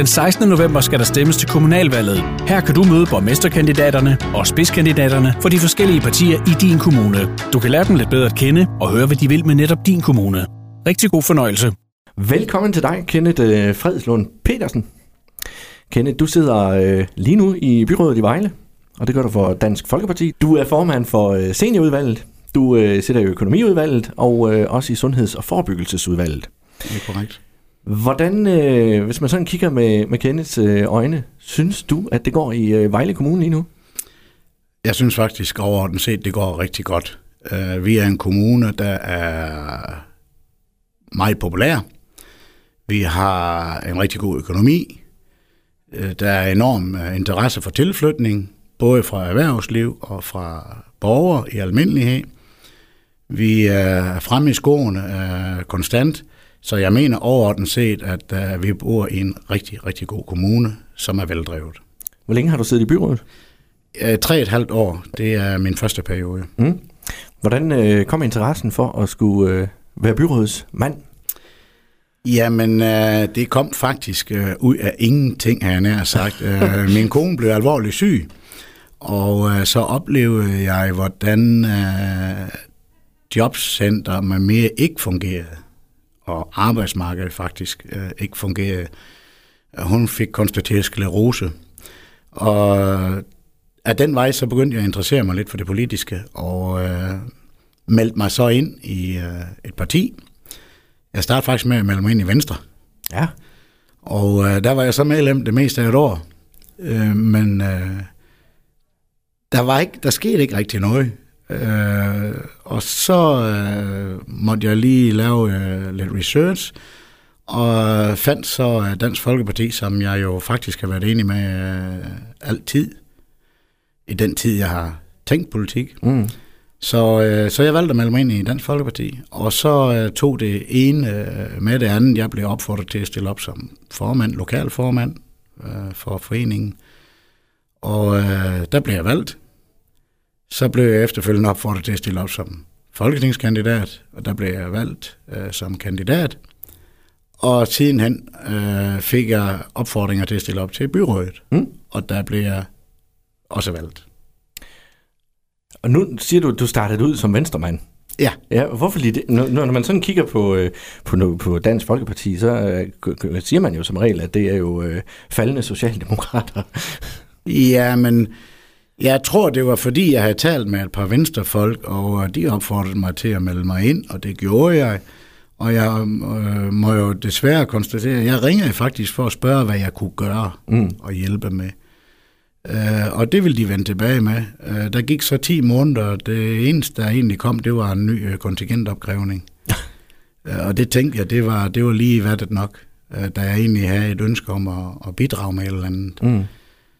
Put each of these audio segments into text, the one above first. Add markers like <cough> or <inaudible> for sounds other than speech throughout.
Den 16. november skal der stemmes til kommunalvalget. Her kan du møde borgmesterkandidaterne og spidskandidaterne for de forskellige partier i din kommune. Du kan lære dem lidt bedre at kende og høre, hvad de vil med netop din kommune. Rigtig god fornøjelse. Velkommen til dig, Kenneth øh, Fredslund Petersen. Kenneth, du sidder øh, lige nu i byrådet i Vejle, og det gør du for Dansk Folkeparti. Du er formand for øh, seniorudvalget, du øh, sidder i økonomiudvalget og øh, også i sundheds- og forebyggelsesudvalget. Det er korrekt. Hvordan, øh, hvis man sådan kigger med, med Kenneths øh, øjne, synes du, at det går i øh, Vejle Kommune lige nu? Jeg synes faktisk overordnet set, det går rigtig godt. Øh, vi er en kommune, der er meget populær. Vi har en rigtig god økonomi. Øh, der er enorm øh, interesse for tilflytning, både fra erhvervsliv og fra borgere i almindelighed. Vi er fremme i skoene øh, konstant, så jeg mener overordnet set, at uh, vi bor i en rigtig, rigtig god kommune, som er veldrevet. Hvor længe har du siddet i byrådet? Uh, tre et halvt år, det er min første periode. Mm. Hvordan øh, kom interessen for at skulle øh, være byrådets mand? Jamen, øh, det kom faktisk øh, ud af ingenting, har jeg nær sagt. øh, <laughs> min kone blev alvorligt syg, og øh, så oplevede jeg, hvordan øh, jobcenter med mere ikke fungerede, og arbejdsmarkedet faktisk øh, ikke fungerede. Hun fik konstateret sklerose, og af den vej så begyndte jeg at interessere mig lidt for det politiske, og øh, meldte mig så ind i øh, et parti. Jeg startede faktisk med at melde mig ind i Venstre. Ja. Og øh, der var jeg så medlem det meste af et år. Øh, men øh, der, var ikke, der skete ikke rigtig noget. Øh, og så øh, måtte jeg lige lave øh, lidt research, og fandt så Dansk Folkeparti, som jeg jo faktisk har været enig med øh, altid, i den tid, jeg har tænkt politik. Mm. Så, øh, så jeg valgte at melde mig ind i Dansk Folkeparti, og så øh, tog det ene øh, med det andet. Jeg blev opfordret til at stille op som formand, lokalformand øh, for foreningen, og øh, der blev jeg valgt. Så blev jeg efterfølgende opfordret til at stille op som folketingskandidat, og der blev jeg valgt øh, som kandidat. Og sidenhen øh, fik jeg opfordringer til at stille op til byrådet, Mm. og der blev jeg også valgt. Og nu siger du, at du startede ud som venstremand. Ja. Ja, hvorfor lige det? Når, når man sådan kigger på, øh, på, på Dansk Folkeparti, så øh, siger man jo som regel, at det er jo øh, faldende socialdemokrater. Ja, men jeg tror, det var fordi, jeg havde talt med et par venstrefolk, og de opfordrede mig til at melde mig ind, og det gjorde jeg. Og jeg øh, må jo desværre konstatere, at jeg ringede faktisk for at spørge, hvad jeg kunne gøre Mm. og hjælpe med. Øh, og det ville de vende tilbage med. Øh, der gik så 10 måneder, og det eneste, der egentlig kom, det var en ny øh, kontingentopkrævning. <laughs> øh, og det tænkte jeg, det var, det var lige vattet nok, øh, da jeg egentlig havde et ønske om at, at bidrage med et eller andet. Mm.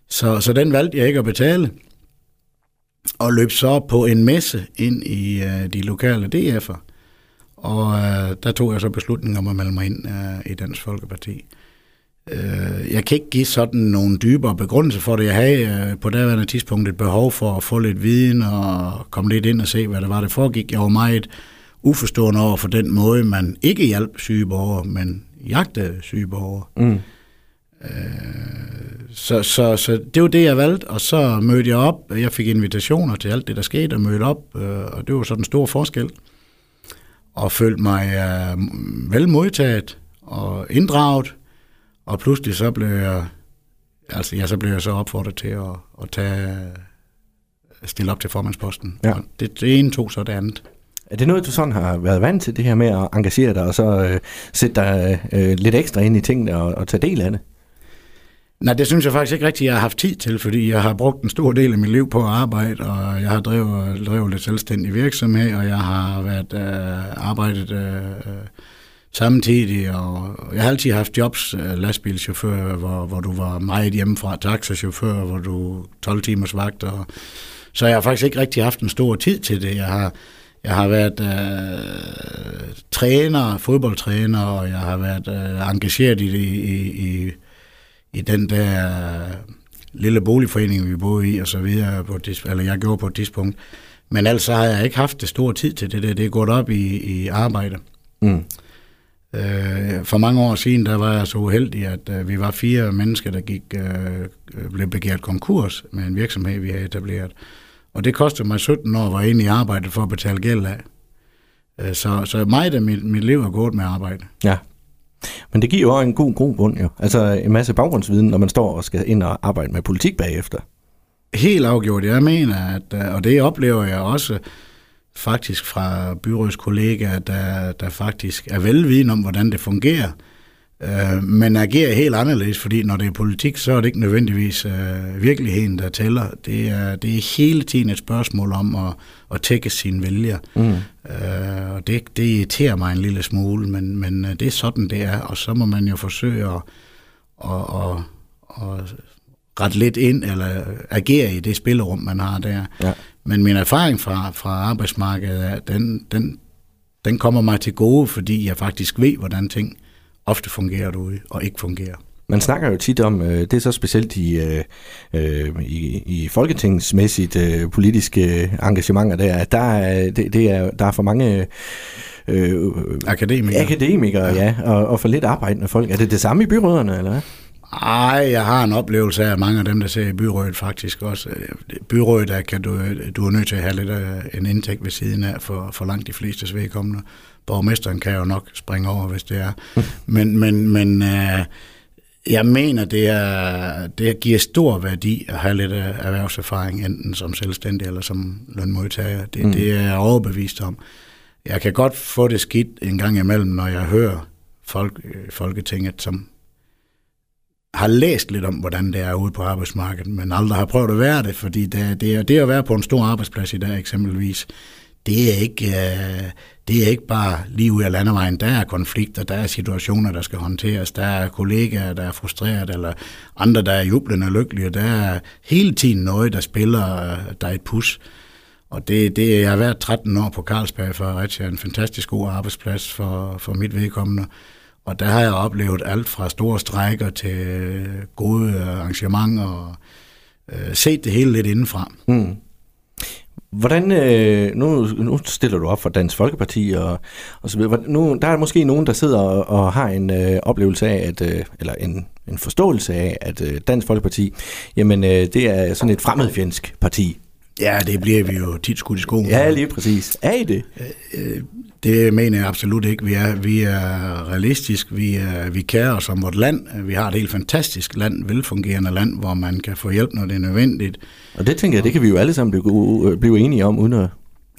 Så, så den valgte jeg ikke at betale, og løb så på en messe ind i øh, de lokale DF'er. Og øh, der tog jeg så beslutningen om at melde mig ind øh, i Dansk Folkeparti. Øh, jeg kan ikke give sådan nogle dybere begrundelser for det. Jeg havde øh, på daværende tidspunkt et behov for at få lidt viden og komme lidt ind og se, hvad der var, der foregik. Jeg var meget uforstående over for den måde, man ikke hjalp syge borgere, men jagtede syge borgere. Mm. Så, så, så det var det, jeg valgte, og så mødte jeg op. Jeg fik invitationer til alt det, der skete, og mødte op, øh, og det var sådan en stor forskel. Og følte mig øh, vel modtaget og inddraget, og pludselig så blev jeg, altså ja, så blev jeg så opfordret til at, at tage, stille op til formandsposten. Ja. Og det, det ene tog så det andet. Er det noget, du sådan har været vant til, det her med at engagere dig, og så øh, sætte dig øh, lidt ekstra ind i tingene og, og tage del af det? Nej, det synes jeg faktisk ikke rigtigt, jeg har haft tid til, fordi jeg har brugt en stor del af mit liv på at arbejde, og jeg har drevet, drevet lidt selvstændig virksomhed, og jeg har været øh, arbejdet øh, samtidig, og jeg har altid haft jobs, øh, lastbilchauffør, hvor, hvor du var meget hjemmefra, taxachauffør, hvor du 12 timers vagt, og, så jeg har faktisk ikke rigtig haft en stor tid til det. Jeg har, jeg har været øh, træner, fodboldtræner, og jeg har været øh, engageret i, i, i, i den der lille boligforening, vi boede i, og så videre, på et, eller jeg gjorde på et tidspunkt. Men altså har jeg ikke haft det store tid til det der. Det er gået op i, i arbejde. Mm. Øh, for mange år siden, der var jeg så uheldig, at øh, vi var fire mennesker, der gik, øh, blev begært konkurs med en virksomhed, vi havde etableret. Og det kostede mig 17 år, hvor jeg egentlig arbejdede for at betale gæld af. Øh, så, så meget af mit, mit liv er gået med arbejde. Ja. Men det giver jo en god god grund, jo. Altså en masse baggrundsviden, når man står og skal ind og arbejde med politik bagefter. Helt afgjort. Jeg mener, at, øh, og det oplever jeg også faktisk fra byrådskollegaer, der, der faktisk er velviden om, hvordan det fungerer, øh, men agerer helt anderledes, fordi når det er politik, så er det ikke nødvendigvis øh, virkeligheden, der tæller. Det er, det er hele tiden et spørgsmål om at, at tække sine vælger. Mm. Øh, og det, det irriterer mig en lille smule, men, men øh, det er sådan, det er, og så må man jo forsøge at, at, at, at ret lidt ind, eller agere i det spillerum, man har der. Ja. Men min erfaring fra, fra arbejdsmarkedet, den, den, den kommer mig til gode, fordi jeg faktisk ved, hvordan ting ofte fungerer derude, og ikke fungerer. Man snakker jo tit om, øh, det er så specielt i, øh, øh i, i folketingsmæssigt øh, politiske engagementer der, at der er, det, det er, der er for mange øh, akademikere, akademikere ja. ja, og, og for lidt arbejdende folk. Er det det samme i byråderne, eller hvad? Ej, jeg har en oplevelse af, at mange af dem, der ser i byrådet faktisk også. Byrådet, der kan du, du er nødt til at have lidt af en indtægt ved siden af for, for langt de fleste vedkommende. Borgmesteren kan jo nok springe over, hvis det er. <laughs> Men, men, men uh, jeg mener, det, er, det giver stor værdi at have lidt erhvervserfaring, enten som selvstændig eller som lønmodtager. Det, mm. det er jeg overbevist om. Jeg kan godt få det skidt en gang imellem, når jeg hører folk, Folketinget, som har læst lidt om, hvordan det er ude på arbejdsmarkedet, men aldrig har prøvet at være det, fordi det, det, er, det at være på en stor arbejdsplads i dag eksempelvis, det er ikke, øh, det er ikke bare lige ud af landevejen. Der er konflikter, der er situationer, der skal håndteres, der er kollegaer, der er frustreret, eller andre, der er jublende og lykkelige. Der er hele tiden noget, der spiller øh, der er et pus. Og det, det, jeg har været 13 år på Carlsberg for Ritchie, en fantastisk god arbejdsplads for, for mit vedkommende. Og der har jeg oplevet alt fra store strækker til øh, gode arrangementer og øh, set det hele lidt indenfra. Mm. Hvordan, øh, nu, nu stiller du op for Dansk Folkeparti og, og så videre. Nu, der er måske nogen, der sidder og, og har en øh, oplevelse af, at, øh, eller en, en forståelse af, at øh, Dansk Folkeparti, jamen øh, det er sådan et fremmedfjendsk parti. Ja, det bliver vi jo tit skudt i skoen. Ja, lige præcis. Er I det? Øh, øh det mener jeg absolut ikke. Vi er, vi er realistisk, vi, er, vi kærer os om vort land. Vi har et helt fantastisk land, velfungerende land, hvor man kan få hjælp, når det er nødvendigt. Og det tænker jeg, det kan vi jo alle sammen blive, blive enige om, uden at...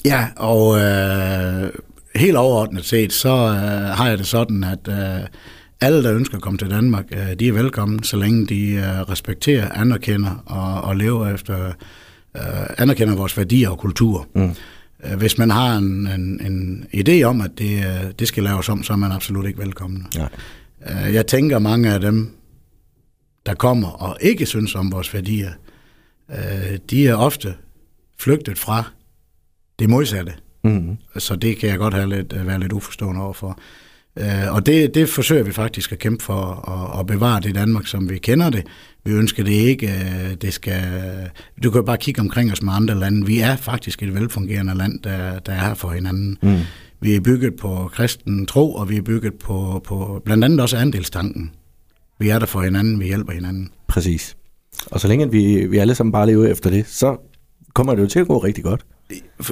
Ja, og øh, helt overordnet set, så øh, har jeg det sådan, at øh, alle, der ønsker at komme til Danmark, øh, de er velkommen, så længe de øh, respekterer, anerkender og, og lever efter, øh, anerkender vores værdier og kultur. Mm. Øh, hvis man har en, en, en idé om, at det, øh, det skal laves om, så er man absolut ikke velkommen. Nej. Øh, jeg tænker, mange af dem, der kommer og ikke synes om vores værdier, de er ofte flygtet fra det modsatte. Mm-hmm. Så det kan jeg godt have lidt, være lidt uforstående overfor. Og det, det forsøger vi faktisk at kæmpe for at, at bevare det Danmark, som vi kender det. Vi ønsker det ikke, øh, det skal... Du kan bare kigge omkring os med andre lande. Vi er faktisk et velfungerende land, der, der er her for hinanden. Mm. Vi er bygget på kristen tro, og vi er bygget på, på blandt andet også andelstanken. Vi er der for hinanden, vi hjælper hinanden. Præcis. Og så længe vi, vi alle sammen bare lever efter det, så kommer det jo til at gå rigtig godt.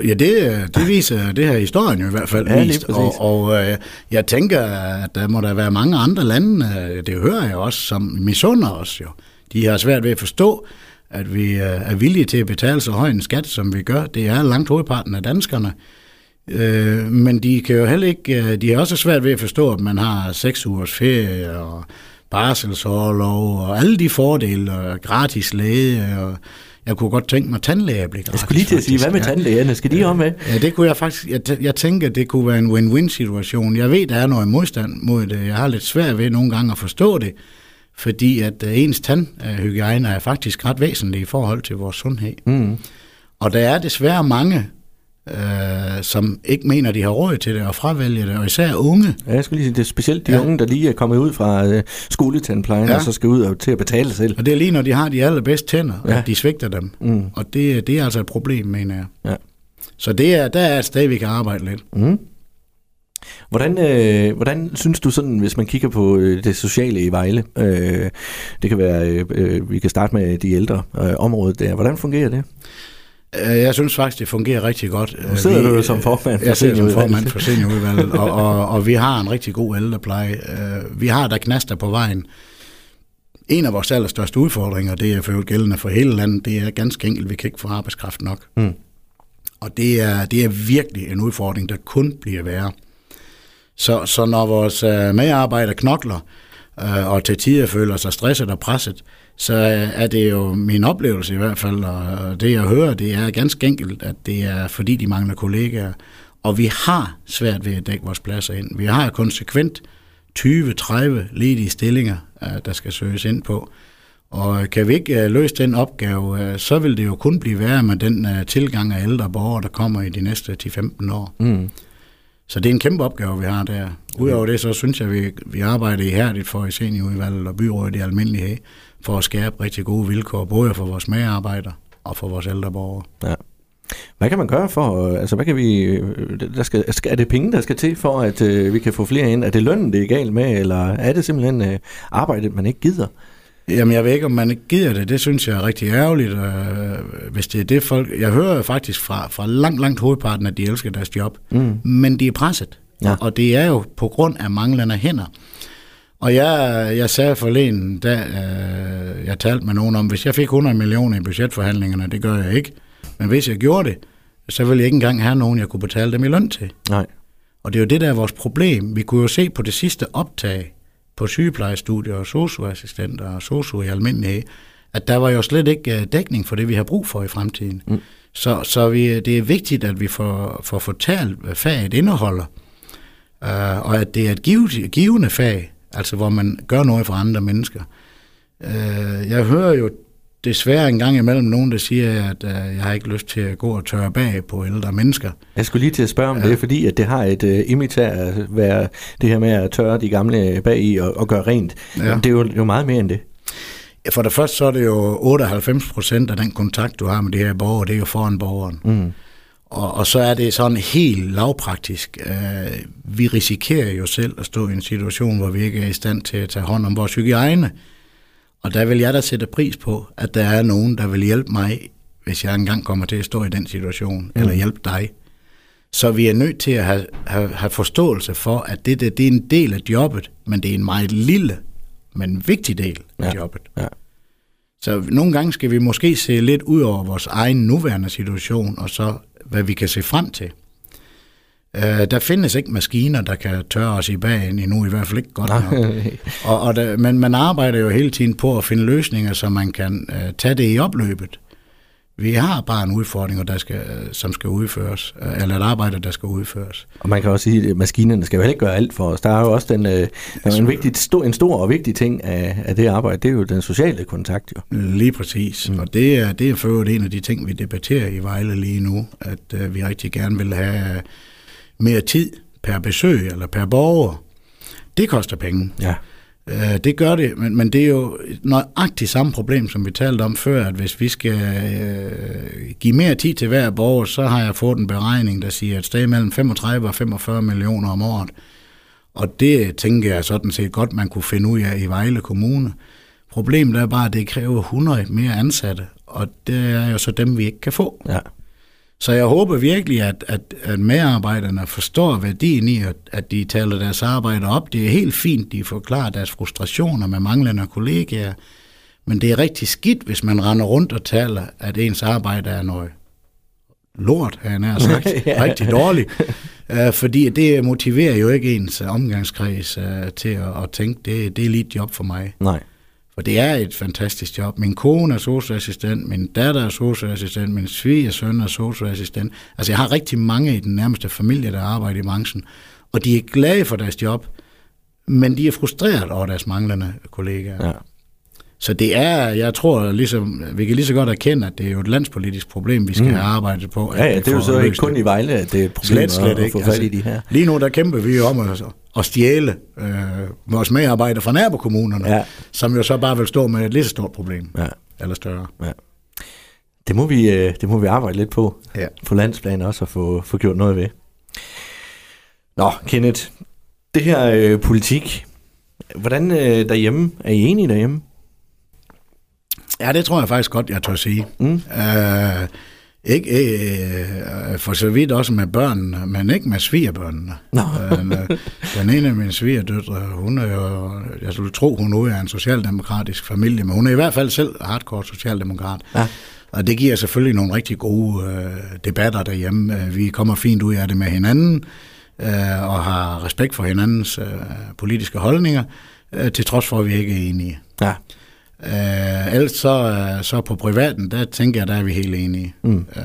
Ja, det, det viser det her historien jo i hvert fald ja, vist. Og, og øh, jeg tænker, at der må der være mange andre lande, øh, det hører jeg også, som misunder os jo. De har svært ved at forstå, at vi øh, er villige til at betale så høj en skat, som vi gør. Det er langt hovedparten af danskerne. Øh, men de kan jo heller ikke, øh, de har også svært ved at forstå, at man har seks ugers ferie og barselsårlov og alle de fordele og gratis læge og jeg kunne godt tænke mig tandlæger blive gratis. Jeg skulle lige til at sige, hvad med tandlægerne? Skal de ja, med? Ja, det kunne jeg faktisk, jeg, jeg tænker, det kunne være en win-win situation. Jeg ved, der er noget modstand mod det. Jeg har lidt svært ved nogle gange at forstå det, fordi at øh, ens tandhygiejne er faktisk ret væsentlig i forhold til vores sundhed. Mm. Og der er desværre mange øh, som ikke mener, de har råd til det, og fravælger det, og især unge. Ja, jeg skulle lige sige, det er specielt de ja. unge, der lige er kommet ud fra øh, skoletandplejen, ja. og så skal ud og til at betale selv. Og det er lige, når de har de allerbedste tænder, ja. at de svigter dem. Mm. Og det, det er altså et problem, mener jeg. Ja. Så det er, der er et sted, vi kan arbejde lidt. Mm. Hvordan, øh, hvordan synes du sådan, hvis man kigger på øh, det sociale i Vejle, øh, det kan være, øh, øh vi kan starte med de ældre øh, områder der, hvordan fungerer det? Øh, jeg synes faktisk, det fungerer rigtig godt. Nu sidder vi, du jo som formand for Jeg sidder som formand for seniorudvalget, og, og, og vi har en rigtig god ældrepleje. Vi har der knaster på vejen. En af vores allerstørste udfordringer, det er for gældende for hele landet, det er ganske enkelt, vi kan ikke få arbejdskraft nok. Mm. Og det er, det er virkelig en udfordring, der kun bliver værre. Så, så når vores øh, medarbejdere knokler, øh, og til tider føler sig stresset og presset, så øh, er det jo min oplevelse i hvert fald, og det jeg hører, det er ganske enkelt, at det er fordi de mangler kollegaer, og vi har svært ved at dække vores pladser ind. Vi har konsekvent 20-30 ledige stillinger, øh, der skal søges ind på. Og øh, kan vi ikke løse den opgave, så vil det jo kun blive værre med den tilgang af ældre borgere, der kommer i de næste 10-15 år. Mm. Så det er en kæmpe opgave, vi har der. Udover det, så synes jeg, at vi, vi arbejder ihærdigt for i seniorudvalget og byrådet i almindelighed, for at skabe rigtig gode vilkår, både for vores medarbejdere og for vores ældre borgere. Ja. Hvad kan man gøre for, øh, altså hvad kan vi, øh, der skal, er det penge, der skal til for, at øh, vi kan få flere ind? Er det lønnen, det er galt med, eller er det simpelthen øh, arbejdet, man ikke gider? Jamen, jeg ved ikke, om man ikke gider det. Det synes jeg er rigtig ærgerligt, øh, hvis det er det folk... Jeg hører faktisk fra, fra langt, langt hovedparten, at de elsker deres job. Mm. Men de er presset. Ja. Og det er jo på grund af manglende hænder. Og jeg, jeg sagde forleden, da øh, jeg talte med nogen om, hvis jeg fik 100 millioner i budgetforhandlingerne, det gør jeg ikke. Men hvis jeg gjorde det, så ville jeg ikke engang have nogen, jeg kunne betale dem i løn til. Nej. Og det er jo det, der er vores problem. Vi kunne jo se på det sidste optag, på sygeplejestudier og socioassistenter og socio i almindelighed, at der var jo slet ikke øh, dækning for det, vi har brug for i fremtiden. Mm. Så, så vi, det er vigtigt, at vi får, får fortalt, hvad faget indeholder, uh, og at det er et givet, givende fag, altså hvor man gør noget for andre mennesker. Uh, jeg hører jo desværre en gang imellem nogen, der siger, at uh, jeg har ikke lyst til at gå og tørre bag på ældre mennesker. Jeg skulle lige til at spørge om ja. det, fordi at det har et uh, image at være det her med at tørre de gamle bag i og, og gøre rent. Ja. Det er jo, jo meget mere end det. For det første så er det jo 98 procent af den kontakt, du har med de her borgere, det er jo foran borgeren. Mm. Og, og så er det sådan helt lavpraktisk. Uh, vi risikerer jo selv at stå i en situation, hvor vi ikke er i stand til at tage hånd om vores hygiejne. Og der vil jeg da sætte pris på, at der er nogen, der vil hjælpe mig, hvis jeg engang kommer til at stå i den situation, mm. eller hjælpe dig. Så vi er nødt til at have, have, have forståelse for, at det, det, det er en del af jobbet, men det er en meget lille, men vigtig del af ja. jobbet. Ja. Så nogle gange skal vi måske se lidt ud over vores egen nuværende situation, og så hvad vi kan se frem til. Uh, der findes ikke maskiner, der kan tørre os i bagen endnu, i hvert fald ikke godt nok. og, og der, men man arbejder jo hele tiden på at finde løsninger, så man kan uh, tage det i opløbet. Vi har bare en udfordring, der skal, som skal udføres, øh, eller et arbejde, der skal udføres. Og man kan også sige, at maskinerne skal jo heller ikke gøre alt for os. Der er jo også den, øh, der er en, vigtig, stor, en stor og vigtig ting af, af det arbejde, det er jo den sociale kontakt. Jo. Lige præcis, mm. og det er, det er for en af de ting, vi debatterer i Vejle lige nu, at uh, vi rigtig gerne vil have mere tid per besøg eller per borger. Det koster penge. Ja. Øh, det gør det, men, men det er jo nøjagtigt samme problem, som vi talte om før, at hvis vi skal øh, give mere tid til hver borger, så har jeg fået en beregning, der siger, at sted mellem 35 og 45 millioner om året. Og det tænker jeg sådan set godt, man kunne finde ud af i Vejle Kommune. Problemet er bare, at det kræver 100 mere ansatte, og det er jo så dem, vi ikke kan få. Ja. Så jeg håber virkelig, at, at, at medarbejderne forstår værdien i, at, at de taler deres arbejde op. Det er helt fint, de forklarer deres frustrationer med manglende kollegaer, men det er rigtig skidt, hvis man render rundt og taler, at ens arbejde er noget lort, har jeg nær <laughs> sagt. Rigtig dårligt. Uh, fordi det motiverer jo ikke ens omgangskreds uh, til at, at tænke, det, det er lige et job for mig. Nej. For det er et fantastisk job. Min kone er socioassistent, min datter er socioassistent, min svigersøn er socioassistent. Altså jeg har rigtig mange i den nærmeste familie, der arbejder i branchen, og de er glade for deres job, men de er frustreret over deres manglende kollegaer. Ja. Så det er, jeg tror, ligesom, vi kan lige så godt erkende, at det er jo et landspolitisk problem, vi skal mm. have arbejdet på. Ja, ja det er jo så ikke kun i Vejle, at det er et problem slet, slet at, at få fat i altså, de her. Lige nu, der kæmper vi jo om at, at stjæle øh, vores medarbejdere fra nabokommunerne, ja. som jo så bare vil stå med et lige så stort problem. Ja. Eller større. Ja. Det må, vi, øh, det må vi arbejde lidt på, ja. på landsplan også, at få, få gjort noget ved. Nå, Kenneth, det her øh, politik, hvordan øh, derhjemme, er I enige derhjemme? Ja, det tror jeg faktisk godt, jeg tør sige. Mm. Øh, ikke øh, for så vidt også med børnene, men ikke med svigerbørnene. Nå. den, øh, den ene af mine svigerdøtre, hun er jo, jeg skulle tro, hun nu er en socialdemokratisk familie, men hun er i hvert fald selv hardcore socialdemokrat. Ja. Og det giver selvfølgelig nogle rigtig gode øh, debatter derhjemme. Øh, Vi kommer fint ud af det med hinanden, øh, og har respekt for hinandens øh, politiske holdninger, øh, til trods for, at vi ikke er enige. Ja. Øh, ellers så, øh, så på privaten, der tænker jeg, der er vi helt enige. Mm. Øh,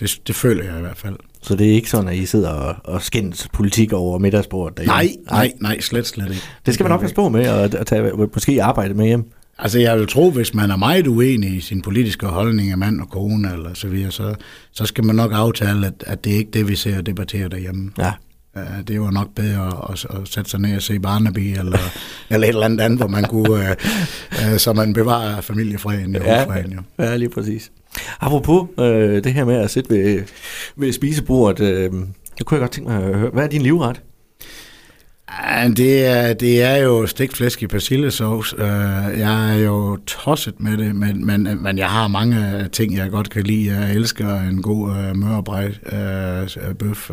det, det føler jeg i hvert fald. Så det er ikke sådan, at I sidder og, og skændes politik over middagsbordet derhjemme? Nej, nej, nej, slet, slet ikke. Det skal man nok passe på med, og, og tage, måske arbejde med hjem. Altså jeg vil tro, hvis man er meget uenig i sin politiske holdning af mand og kone eller så videre, så, så skal man nok aftale, at, at det er ikke det, vi ser og debatterer derhjemme. Ja. Uh, det var nok bedre at, at, sætte sig ned og se Barnaby eller, <laughs> eller et eller andet andet, hvor man kunne, uh, uh, så man bevarer familiefreden og Ja. husfreden. Jo. Ja, lige præcis. Apropos øh, det her med at sidde ved, ved spisebordet, øh, det kunne jeg godt tænke mig at høre. Hvad er din livret? Det, er, det er jo stegt flæsk i persillesauce. Uh, jeg er jo tosset med det, men, men, men jeg har mange ting, jeg godt kan lide. Jeg elsker en god mørbrej bøf.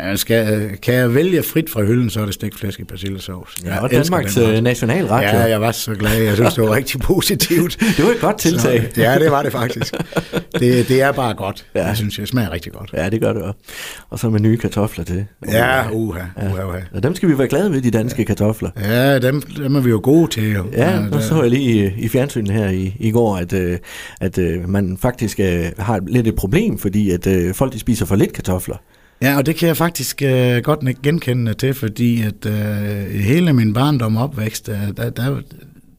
Men skal, kan jeg vælge frit fra hylden, så er det stegt flæsk i persillesauce. Ja, og Danmarks den øh, nationalret. Ja, jeg var så glad. Jeg synes, det var rigtig positivt. <laughs> Det var et godt tiltag. Så, ja, det var det faktisk. Det, det er bare godt. Ja. Ja. Jeg synes, det smager rigtig godt. Ja, det gør det også. Og så med nye kartofler til. Ja, uha, uha, uha. Og dem skal vi være glade ved, de danske kartofler. Ja, dem, dem er vi jo gode til. Jo. Ja, nu så jeg lige i, i fjernsynet her i, i går, at, øh, at øh, man faktisk øh, har lidt et problem, fordi at øh, folk de spiser for lidt kartofler. Ja, og det kan jeg faktisk øh, godt genkende til, fordi at øh, hele min barndom og opvækst, øh, der, der,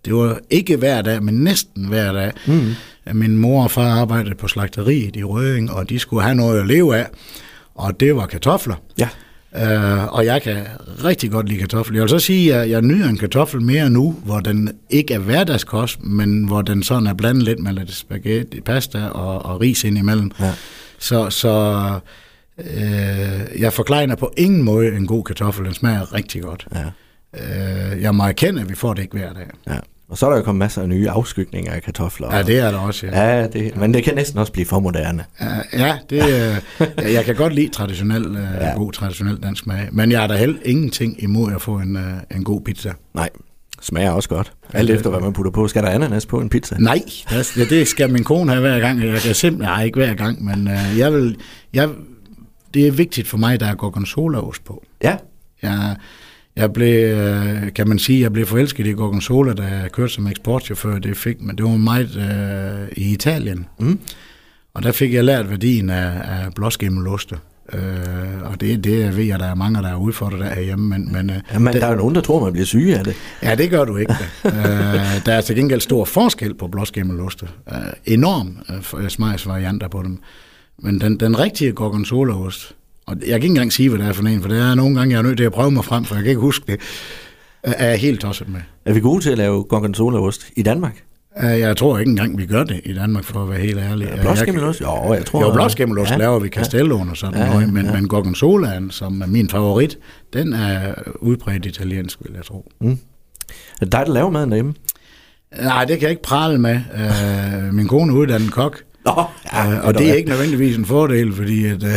det var ikke hver dag, men næsten hver dag. Mm. at Min mor og far arbejdede på slagteriet i Røding, og de skulle have noget at leve af, og det var kartofler. Ja. Uh, og jeg kan rigtig godt lide kartofler. Jeg vil så sige, at jeg nyder en kartoffel mere nu, hvor den ikke er hverdagskost, men hvor den sådan er blandet lidt med lidt spaghetti, pasta og, og ris ind imellem. Ja. Så, så øh, jeg forklejner på ingen måde en god kartoffel. Den smager rigtig godt. Ja. Øh, jeg må erkende, at vi får det ikke hver dag. ja. Og så er der jo kommet masser af nye afskygninger af kartofler. Ja, det er der også. Ja. Ja, det, men det kan næsten også blive for moderne. Ja, ja, det, øh, jeg kan godt lide traditionel, øh, <laughs> Ja. god traditionel dansk smag, men jeg har da heller ingenting imod at få en, øh, en god pizza. Nej, smager også godt. Alt efter, hvad man putter på. Skal der ananas på en pizza? Nej, det skal min kone have hver gang. Jeg kan simpelthen, nej, ikke hver gang, men øh, jeg vil, jeg, det er vigtigt for mig, at der er gorgonzolaost på. Ja, Jeg, jeg blev, øh, kan man sige, jeg blev forelsket i gorgonzola, da jeg kørte som eksportchauffør. Det fik men det var meget øh, i Italien. Mm. Og der fik jeg lært værdien af, af blåskimmeloste. Øh, og det, det ved jeg, der er mange, der er udfordret af herhjemme. Men, men, øh, ja men det, der er jo nogen, der tror, man bliver syge af det. ja, det gør du ikke. <laughs> øh, der er til gengæld stor forskel på blåskimmeloste. Øh, enorm øh, smagsvarianter på dem. Men den, den rigtige gorgonzolaost, og jeg kan ikke engang sige, hvad det er for en, for det er nogle gange, jeg er nødt til at prøve mig frem, for jeg kan ikke huske det, øh, er jeg helt tosset med. Er vi gode til at lave gorgonzola-ost i Danmark? Øh, Jeg tror ikke engang, vi gør det i Danmark, for at være helt ærlig. Ja, blåskimmelost? Jo, jeg tror- Jo, blåskimmelost Ja. laver vi castelloen og sådan Ja, noget, men, ja. men gorgonzolaen, som er min favorit, den er udbredt italiensk, vil jeg tro. Er det dig, der laver maden derhjemme? Nej, det kan jeg ikke prale med. Uh, min kone er uddannet kok, Nå, ja, uh, og det er ikke nødvendigvis en fordel, fordi at, uh,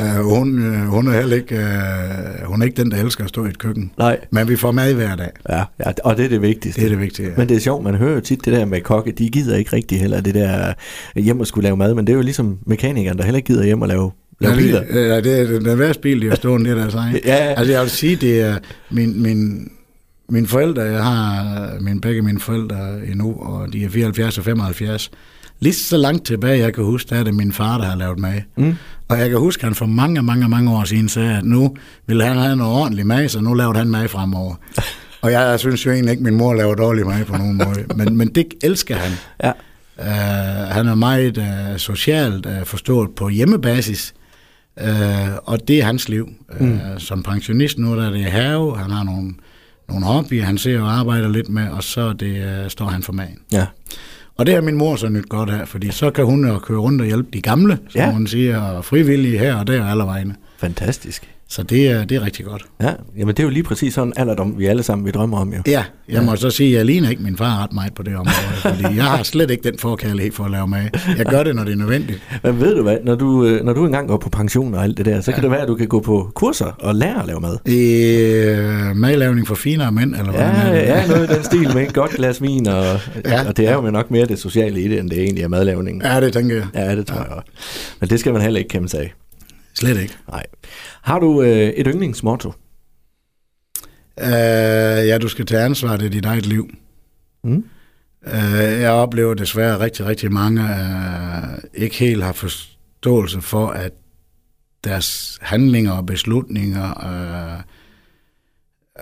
uh, <laughs> hun, uh, hun, er heller ikke, uh, hun er ikke den, der elsker at stå i et køkken. Nej, Men vi får mad hver dag. ja, ja, og det er det vigtigste. Det er det vigtige. Ja. Men det er sjovt, man hører jo tit det der med kokke, de gider ikke rigtig heller det der hjem at skulle lave mad, men det er jo ligesom mekanikeren, der heller ikke gider hjem at lave, lave biler. Ja, det, ja, er den værste bil, de har <laughs> stående, det er deres egen. Ja. Altså jeg vil sige, det er min, min, mine forældre, jeg har min, begge mine forældre endnu, og de er 74 og 75. Lige så langt tilbage, jeg kan huske, der er det min far, der har lavet mad. Mm. Og jeg kan huske, at han for mange, mange, mange år siden sagde, at nu vil han have noget ordentligt mad, så nu laver han mad fremover. <laughs> og jeg synes jo egentlig ikke, at min mor laver dårlig mad på nogen måde. Men, men det elsker han. Ja. Uh, han er meget uh, socialt uh, forstået på hjemmebasis, uh, og det er hans liv. Mm. Som pensionist nu der er det have, han har nogle, nogle hobbyer, han ser og arbejder lidt med, og så det, uh, står han for magen. Ja. Og det har min mor så nyt godt af, fordi så kan hun jo køre rundt og hjælpe de gamle, som Ja. hun siger, og frivillige her og der og alle vegne. Fantastisk. Så det er, det er rigtig godt. Ja, jamen det er jo lige præcis sådan alderdom, vi alle sammen vi drømmer om jo. Ja, jeg må så sige, at jeg ligner ikke min far ret meget på det område, <laughs> fordi jeg har slet ikke den forkærlighed for at lave mad. Jeg gør det, når det er nødvendigt. <laughs> Men ved du hvad, når du, øh, når du engang går på pension og alt det der, så ja. kan det være, at du kan gå på kurser og lære at lave mad. Øh, madlavning for finere mænd, eller hvad? Ja, ja, noget i den stil med et godt glas vin, og, <laughs> ja. og det er jo nok mere det sociale i det, end det egentlig er madlavningen. Ja, det tænker jeg. Ja, det tror ja. jeg også. Men det skal man heller ikke kæmpe sig af. Slet ikke. Nej. Har du øh, et yndlingsmotto? Uh, ja, du skal tage ansvar, det er dit eget liv. Mm. Uh, jeg oplever desværre rigtig, rigtig mange uh, ikke helt har forståelse for, at deres handlinger og beslutninger uh,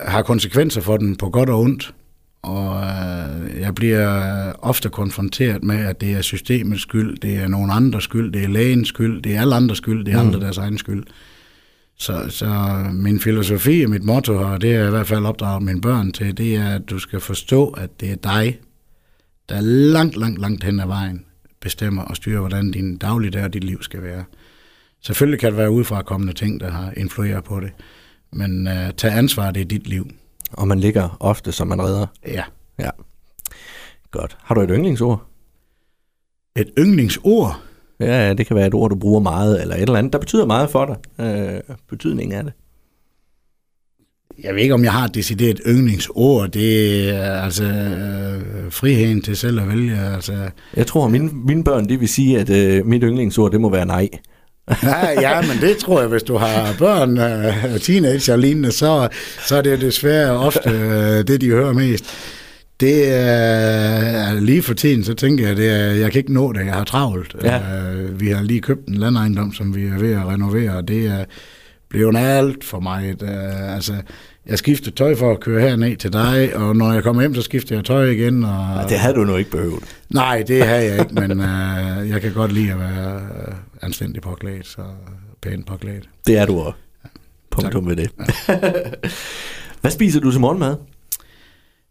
har konsekvenser for dem på godt og ondt. Og uh, jeg bliver ofte konfronteret med, at det er systemets skyld, det er nogen andres skyld, det er lægens skyld, det er alle andres skyld, det er mm. andre deres egen skyld. Så, så min filosofi og mit motto, og det er i hvert fald opdraget mine børn til, det er, at du skal forstå, at det er dig, der langt, langt, langt hen ad vejen bestemmer og styrer, hvordan din dagligdag og dit liv skal være. Selvfølgelig kan det være udefra kommende ting, der har influeret på det, men uh, tag ansvar, det er dit liv. Og man ligger ofte, som man redder. Ja. Ja. Godt. Har du et yndlingsord? Et yndlingsord? Ja, det kan være et ord, du bruger meget, eller et eller andet, der betyder meget for dig. Øh, betydningen af det. Jeg ved ikke, om jeg har et decideret yndlingsord. Det er altså øh, friheden til selv at vælge. Altså, jeg tror, at mine, mine børn de vil sige, at øh, mit yndlingsord, det må være nej. Ja, ja, men det tror jeg, hvis du har børn, øh, teenager og lignende, så, så er det desværre ofte øh, det, de hører mest. Det er lige for tiden, så tænker jeg, det er, jeg kan ikke nå det, jeg har travlt. Ja. Uh, vi har lige købt en landejendom, som vi er ved at renovere, og det er blevet alt for mig. Uh, altså, jeg skifter tøj for at køre herned til dig, og når jeg kommer hjem, så skifter jeg tøj igen. Og, ja, det havde du nu ikke behøvet. Nej, det har jeg ikke, men uh, jeg kan godt lide at være anstændig påklædt, så pænt påklædt. Det er du også. Punktum med det. Ja. <laughs> Hvad spiser du til morgenmad?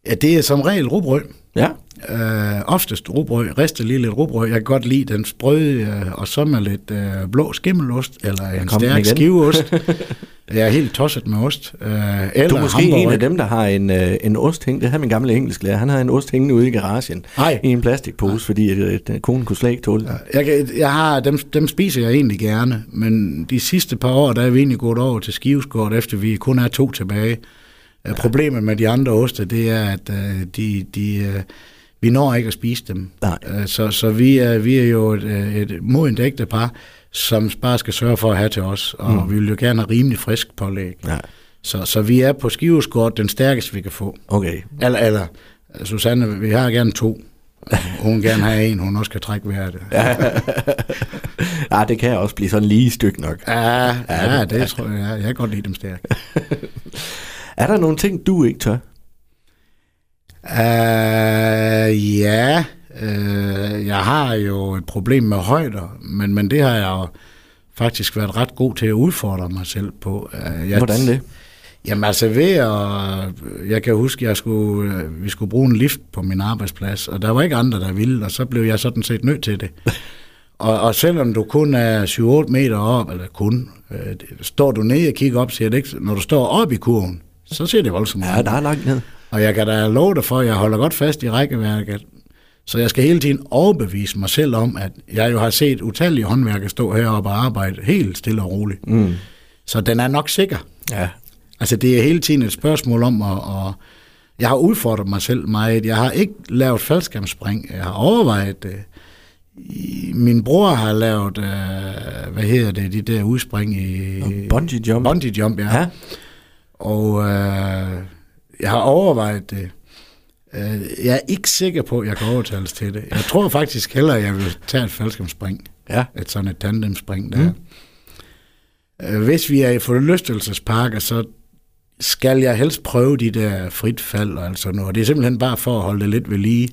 Ja, det er som regel rugbrød. Ja. Øh, oftest rugbrød, ristet lige lidt rugbrød. Jeg kan godt lide den sprøde, øh, og så med lidt øh, blå skimmelost, eller en stærk skiveost. <laughs> jeg er helt tosset med ost. Øh, eller du er måske hamburg. en af dem, der har en, øh, en ost hængende. Det har min gamle engelsklærer. Han har en ost hængende ude i garagen Ej. i en plastikpose, Ej. fordi øh, konen kunne slet ikke tåle det. Jeg, jeg har, dem, dem spiser jeg egentlig gerne, men de sidste par år, der er vi egentlig gået over til skiveskort, efter vi kun er to tilbage. Ja. Problemet med de andre oste, det er, at uh, de, de, uh, vi når ikke at spise dem. Nej. Uh, så så vi, er, vi er jo et, et modent ægtepar, som bare skal sørge for at have til os, og mm. vi vil jo gerne have rimelig frisk pålæg. Ja. Så, så vi er på skiveskort den stærkeste, vi kan få. Okay. Eller, eller Susanne, vi har gerne to. Hun gerne have en, hun også kan trække hver det. <laughs> Ja. ja, det kan også blive sådan lige stykke nok. Ja, ja, ja det, det tror jeg. Jeg kan godt lide dem stærke. <laughs> Er der nogle ting, du ikke tør? Uh, ja, uh, jeg har jo et problem med højder, men, men det har jeg jo faktisk været ret god til at udfordre mig selv på. Uh, jeg, Hvordan det? Jamen altså ved at, jeg kan huske, jeg skulle, vi skulle bruge en lift på min arbejdsplads, og der var ikke andre, der ville, og så blev jeg sådan set nødt til det. <laughs> og, og selvom du kun er 7-8 meter op, eller kun, øh, står du ned og kigger op, siger det ikke, når du står op i kurven, så ser det voldsomt Ja, der er langt ned. Og jeg kan da love dig for, at jeg holder godt fast i rækkeværket. Så jeg skal hele tiden overbevise mig selv om, at jeg jo har set utallige håndværkere stå heroppe og arbejde helt stille og roligt. Mm. Så den er nok sikker. Ja. Altså det er hele tiden et spørgsmål om at, at jeg har udfordret mig selv meget. Jeg har ikke lavet faldskærmsspring. Jeg har overvejet det. Min bror har lavet, øh, hvad hedder det, de der udspring i... Bungee jump. Bungee jump, ja. ja. Og øh, jeg har overvejet det. Øh, jeg er ikke sikker på, at jeg kan overtales til det. Jeg tror faktisk heller, at jeg vil tage et faldskabsspring. Ja. Et sådan et tandemspring der. Mm. Øh, hvis vi er i forlystelsesparker, så skal jeg helst prøve de der frit fald og altså noget. Det er simpelthen bare for at holde det lidt ved lige.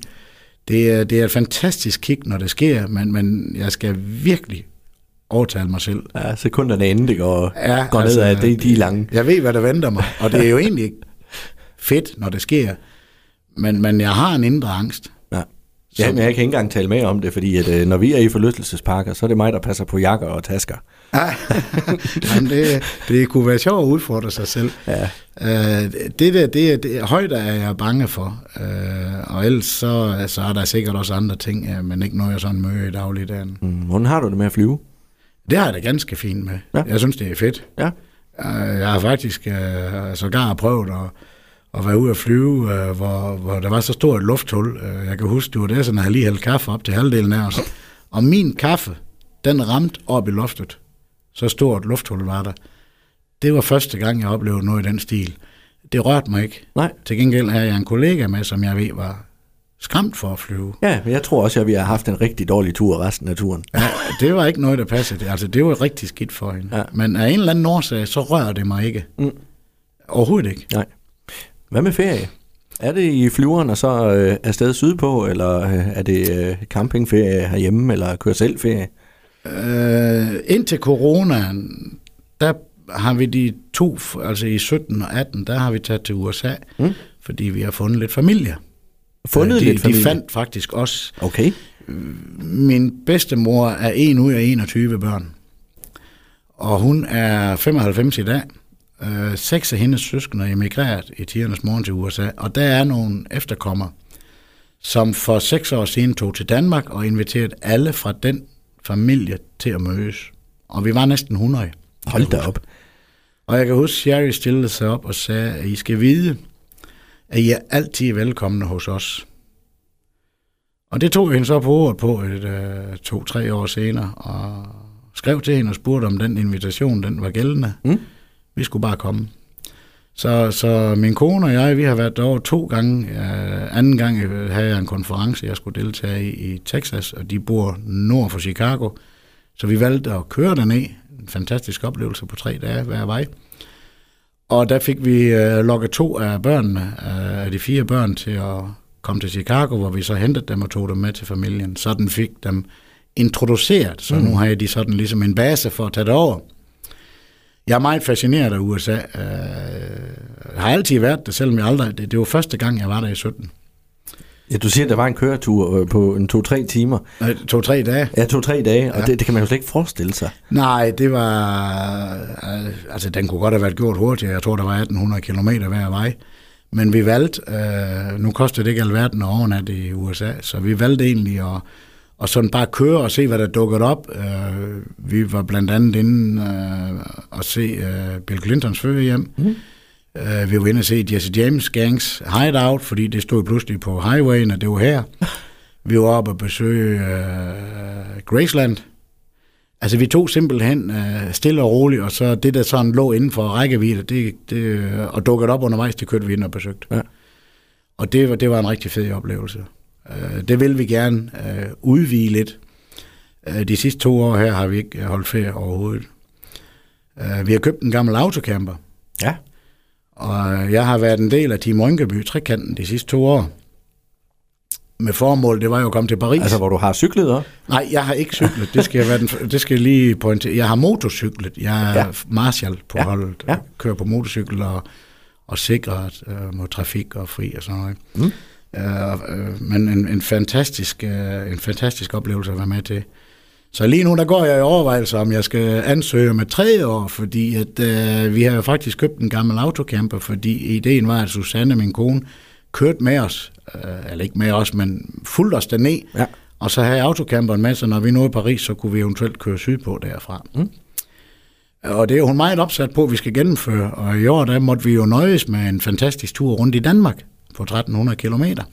Det er, det er et fantastisk kick, når det sker, men, men jeg skal virkelig overtale mig selv. Ja, sekunderne inden det går, ja, går altså, ned af, det, de er lange. Jeg ved, hvad der venter mig, og det er jo egentlig fedt, når det sker. Men, men jeg har en indre angst. Ja. Ja, men jeg kan ikke engang tale med om det, fordi at, øh, når vi er i forlystelsesparker, så er det mig, der passer på jakker og tasker. <laughs> Ja, Jamen, det, det kunne være sjovt at udfordre sig selv. Ja. Øh, det der, det, det, er- højder er jeg bange for, øh, og ellers så, så er der sikkert også andre ting, ja, men ikke noget, jeg sådan møder i dagligdagen. Mm, hvordan har du det med at flyve? Det har jeg da ganske fint med. Ja. Jeg synes, det er fedt. Ja. Øh, Jeg har faktisk øh, sågar prøvet at, at være ude at flyve, øh, hvor, hvor der var så stort et lufthul. Øh, Jeg kan huske, det var det, sådan, at jeg lige hældt kaffe op til halvdelen af os. Og min kaffe, den ramte op i loftet. Så stort lufthul var der. Det var første gang, jeg oplevede noget i den stil. Det rørte mig ikke. Nej. Til gengæld havde jeg en kollega med, som jeg ved var skræmt for at flyve. Ja, men jeg tror også, at vi har haft en rigtig dårlig tur resten af turen. Ja, det var ikke noget, der passede. Altså, det var rigtig skidt for hende. Ja. Men af en eller anden årsag, så rører det mig ikke. Mm. Overhovedet ikke. Nej. Hvad med ferie? Er det i flyveren og så øh, afsted sydpå, eller øh, er det øh, campingferie herhjemme, eller kør selv ferie? Øh, indtil coronaen, der har vi de to, altså i 17 og 18, der har vi taget til USA, Mm. fordi vi har fundet lidt familie. Fundet Øh, de, lidt familie? De fandt faktisk os. Okay. Min bedstemor er en ud af 21 børn, og hun er 95 i dag. Øh, seks af hendes søskende er emigreret i tidernes morgen til USA, og der er nogle efterkommere, som for seks år siden tog til Danmark og inviterede alle fra den familie til at mødes. Og vi var næsten 100. Hold da op. Og jeg kan huske, Sherry stillede sig op og sagde, at I skal vide, at I er altid velkomne hos os. Og det tog hende så på ordet på et øh, to-tre år senere, og skrev til hende og spurgte, om den invitation den var gældende. Mm. Vi skulle bare komme. Så, så min kone og jeg, vi har været derovre to gange. Øh, anden gang havde jeg en konference, jeg skulle deltage i, i Texas, og de bor nord for Chicago. Så vi valgte at køre derned. En fantastisk oplevelse på tre dage hver vej. Og der fik vi øh, lukket to af børnene, øh, af de fire børn, til at komme til Chicago, hvor vi så hentede dem og tog dem med til familien. Så den fik dem introduceret, så mm. nu har de sådan ligesom en base for at tage det over. Jeg er meget fascineret af USA. Øh, har altid været det, selvom jeg aldrig... Det, det var første gang, jeg var der i 17. Ja, du siger, at der var en køretur øh, på en to-tre timer. Nej, to-tre dage. Ja, to-tre dage, og Ja. det, det kan man jo slet ikke forestille sig. Nej, det var... øh, Altså, den kunne godt have været gjort hurtigere. Jeg tror, der var 1800 km hver vej. Men vi valgte... Øh, nu koster det ikke alverden at overnatte i USA, så vi valgte egentlig at, at sådan bare køre og se, hvad der dukkede op. Øh, vi var blandt andet inde øh, og se øh, Bill Clintons fødehjem. Mm. Øh, vi var inde og se Jesse James Gangs Hideout, fordi det stod pludselig på highwayen, og det var her. Vi var oppe og besøge øh, Graceland. Altså, vi tog simpelthen øh, stille og roligt, og så det, der sådan lå inden for rækkevidde, det, det, øh, og dukkede op undervejs, det kørte vi ind og besøgte. Ja. Og det var, det var en rigtig fed oplevelse. Øh, det vil vi gerne øh, udvide lidt. Øh, de sidste to år her har vi ikke holdt ferie overhovedet. Øh, vi har købt en gammel autocamper, Ja. og jeg har været en del af Team Rynkeby Trekanten de sidste to år. Med formål, det var jo at komme til Paris. Altså, hvor du har cyklet op. Nej, jeg har ikke cyklet. Det skal jeg, være den, det skal jeg lige pointere. Jeg har motorcyklet. Jeg er Ja. Marshall på Ja. holdet. Ja. Ja. Kører på motorcykel og, og sikrer øh, mod trafik og fri og sådan noget. Mm. Øh, øh, men en, en, fantastisk, øh, en fantastisk oplevelse at være med til. Så lige nu der går jeg i overvejelse om jeg skal ansøge med tredje år, fordi at, øh, vi har jo faktisk købt en gammel autocamper, fordi ideen var, at Susanne, min kone, kørte med os, øh, eller ikke med os, men fulgte os derned, Ja. og så havde autocamperen med, så når vi nåede Paris, så kunne vi eventuelt køre sydpå derfra. Mm. Og det er hun meget opsat på, at vi skal gennemføre, og i år der måtte vi jo nøjes med en fantastisk tur rundt i Danmark på 1300 kilometer.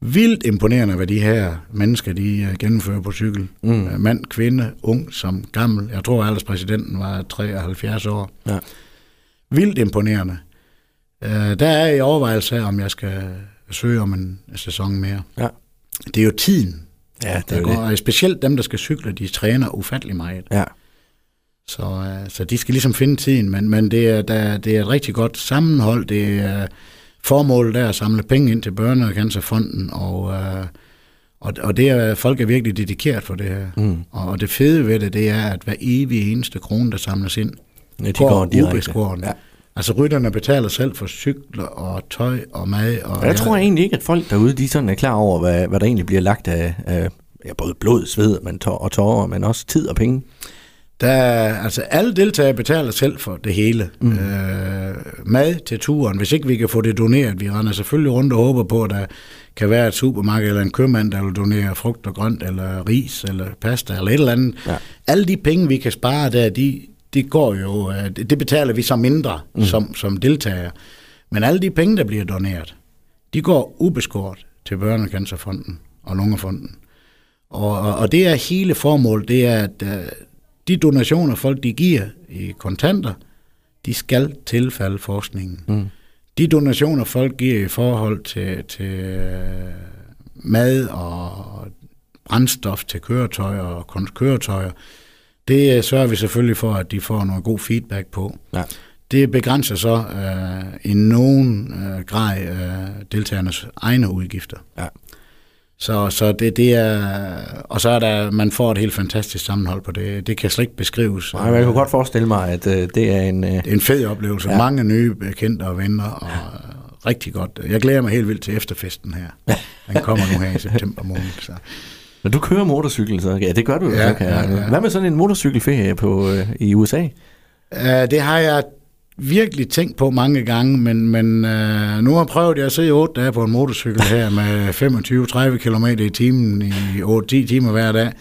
Vildt imponerende, hvad de her mennesker, de øh, gennemfører på cykel. Mm. Øh, Mand, kvinde, ung som gammel. Jeg tror, alderspræsidenten var 73 år. Ja. Vildt imponerende. Øh, Der er i overvejelse om jeg skal søge om en sæson mere. Ja. Det er jo tiden. Ja, det Der er går, det. og specielt dem, der skal cykle, de træner ufattelig meget. Ja. Så, øh, så de skal ligesom finde tiden, men, men det, er, der, det er et rigtig godt sammenhold. Det er formålet der at samle penge ind til Børnecancerfonden, og, øh, og, og det er, folk er virkelig dedikeret for det her. Mm. Og, og det fede ved det, det er, at hver evig eneste krone, der samles ind, Ja, de går direkte. ubeskåret. Ja. Altså rytterne betaler selv for cykler og tøj og mad. Og jeg, jeg tror egentlig ikke, at folk derude de sådan er klar over, hvad, hvad der egentlig bliver lagt af, af ja, både blod, sved men tår, og tårer, men også tid og penge. Der, altså alle deltagere betaler selv for det hele. Mm. Øh, mad til turen, hvis ikke vi kan få det doneret, vi render selvfølgelig rundt og håber på, at der kan være et supermarked eller en købmand, der vil donere frugt og grønt, eller ris, eller pasta, eller et eller andet. Ja. Alle de penge, vi kan spare der, de, det går jo, øh, det betaler vi så mindre mm. som, som deltager. Men alle de penge, der bliver doneret, de går ubeskåret til Børnecancerfonden og Lungefonden. Og, og, og det er hele formålet, det er, at uh, de donationer, folk de giver i kontanter, de skal tilfalde forskningen. Mm. De donationer, folk giver i forhold til, til uh, mad og brændstof til køretøjer og køretøjer, det øh, sørger vi selvfølgelig for, at de får noget god feedback på. Ja. Det begrænser så øh, i nogen øh, grad øh, deltagernes egne udgifter. Ja. Så, så det, det er, og så er der, man får et helt fantastisk sammenhold på det. Det kan slet ikke beskrives. Nej, jeg kan godt forestille mig, at øh, det er en... Øh... Det er en fed oplevelse. Ja. Mange nye bekendte og venner, og ja. rigtig godt. Jeg glæder mig helt vildt til efterfesten her. Den kommer nu her i september måned. Så. Når du kører motorcykel, så ja, det gør du ja, så, kan ja, ja. Hvad med sådan en motorcykelferie på, øh, i USA? Uh, det har jeg virkelig tænkt på mange gange, men, men uh, nu har jeg prøvet at sidde 8 dage på en motorcykel her med 25-30 km i timen i 8-10 timer hver dag.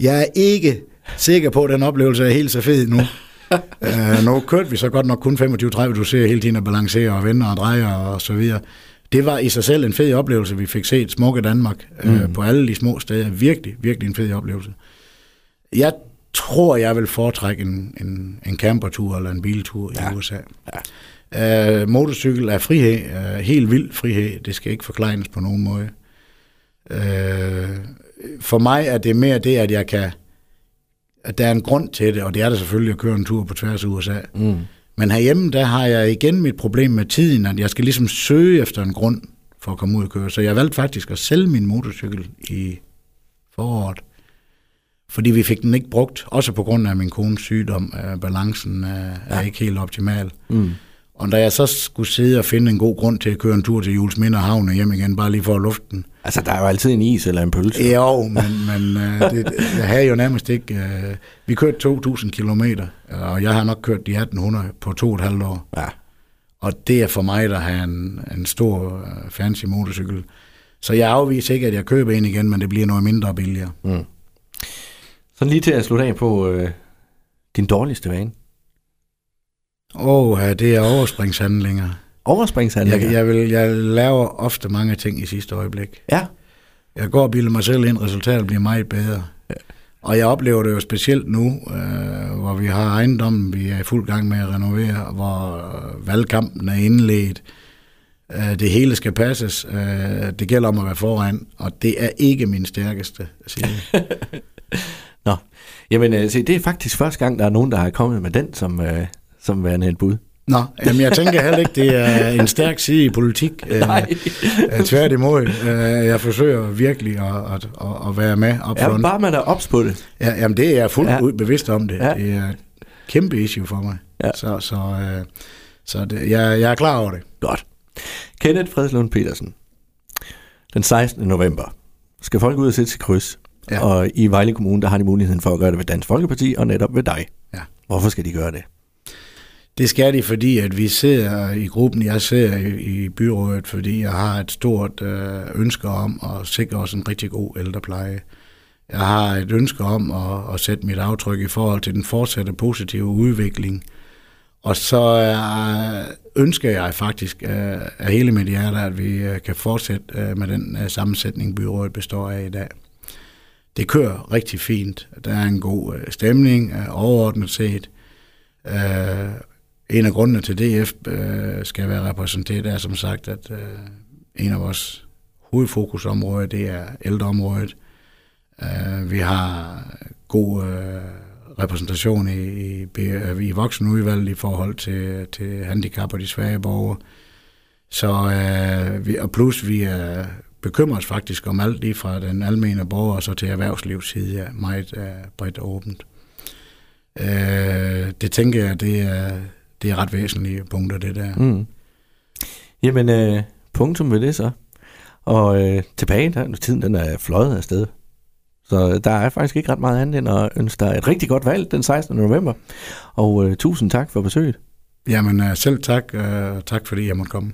Jeg er ikke sikker på, at den oplevelse er helt så fed nu. uh, <laughs> nu kørte vi så godt nok kun 25-30, du ser hele tiden at balancere og vende og dreje og så videre det var i sig selv en fed oplevelse, vi fik set smukke Danmark øh, mm. øh, på alle de små steder. Virkelig, virkelig en fed oplevelse. Jeg tror, jeg vil foretrække en, en, en campertur eller en biltur ja. i USA. Ja. Uh, motorcykel er frihed, uh, helt vild frihed. Det skal ikke forkleines på nogen måde. Uh, for mig er det mere det, at jeg kan at der er en grund til det, og det er der selvfølgelig at køre en tur på tværs af USA. Mm. Men herhjemme, der har jeg igen mit problem med tiden, at jeg skal ligesom søge efter en grund for at komme ud og køre. Så jeg valgte faktisk at sælge min motorcykel i foråret, fordi vi fik den ikke brugt, også på grund af min kones sygdom. Balancen er, ja. ikke helt optimal. Mm. Og da jeg så skulle sidde og finde en god grund til at køre en tur til Jules Minder Havn og hjem igen, bare lige for luften. Altså, der er jo altid en is eller en pølse. Jo, men, men uh, det, jeg havde jo nærmest ikke... Uh, vi kørte 2.000 kilometer, og jeg har nok kørt de 1.800 på to og et halvt år. Ja. Og det er for mig, der har en, en stor uh, fancy motorcykel. Så jeg afviser ikke, at jeg køber en igen, men det bliver noget mindre billigere. Mm. Så lige til at slutte af på uh, din dårligste vane. Åh, oh, ja, det er overspringshandlinger. Overspringshandlinger? Jeg, jeg, vil, jeg laver ofte mange ting i sidste øjeblik. Ja. Jeg går og bilder mig selv ind, resultatet bliver meget bedre. Ja. Og jeg oplever det jo specielt nu, øh, hvor vi har ejendommen, vi er i fuld gang med at renovere, hvor valgkampen er indledt. Øh, det hele skal passes. Øh, det gælder om at være foran, og det er ikke min stærkeste side. <laughs> Jamen øh, se, det er faktisk første gang, der er nogen, der har kommet med den som, øh, som værende et bud. Nå, jamen jeg tænker heller ikke, det er en stærk side i politik. <laughs> Nej. Øh, tværtimod, øh, jeg forsøger virkelig at, at, at, være med op Ja, bare man er ops på det. Ja, jamen det er jeg fuldt ja. ud bevidst om det. Ja. Det er et kæmpe issue for mig. Ja. Så, så, øh, så det, jeg, jeg er klar over det. Godt. Kenneth Fredslund Petersen. Den 16. november skal folk ud og sætte sit kryds. Ja. Og i Vejle Kommune, der har de muligheden for at gøre det ved Dansk Folkeparti og netop ved dig. Ja. Hvorfor skal de gøre det? Det skal de, fordi at vi ser i gruppen, jeg ser i, byrådet, fordi jeg har et stort øh, ønske om at sikre os en rigtig god ældrepleje. Jeg har et ønske om at, at sætte mit aftryk i forhold til den fortsatte positive udvikling. Og så øh, ønsker jeg faktisk øh, af hele mit hjerte, at vi kan fortsætte med den sammensætning, byrådet består af i dag. Det kører rigtig fint. Der er en god øh, stemning øh, overordnet set. Øh, en af grundene til DF øh, skal være repræsenteret er som sagt, at øh, en af vores hovedfokusområder, det er ældreområdet. Øh, vi har god øh, repræsentation i, i, i voksenudvalget i forhold til, til handicap og de svage borgere. Så, øh, vi, og plus vi er bekymret faktisk om alt lige fra den almene borger og så til erhvervslivsside er meget øh, bredt åbent. Øh, det tænker jeg, det er det er ret væsentlige punkter, det der. Mm. Jamen, øh, punktum med det så. Og øh, tilbage, der, tiden den er fløjet afsted. Så der er faktisk ikke ret meget andet end at ønske dig et rigtig godt valg den 16. november. Og øh, tusind tak for besøget. Jamen, øh, selv tak. Øh, tak fordi jeg måtte komme.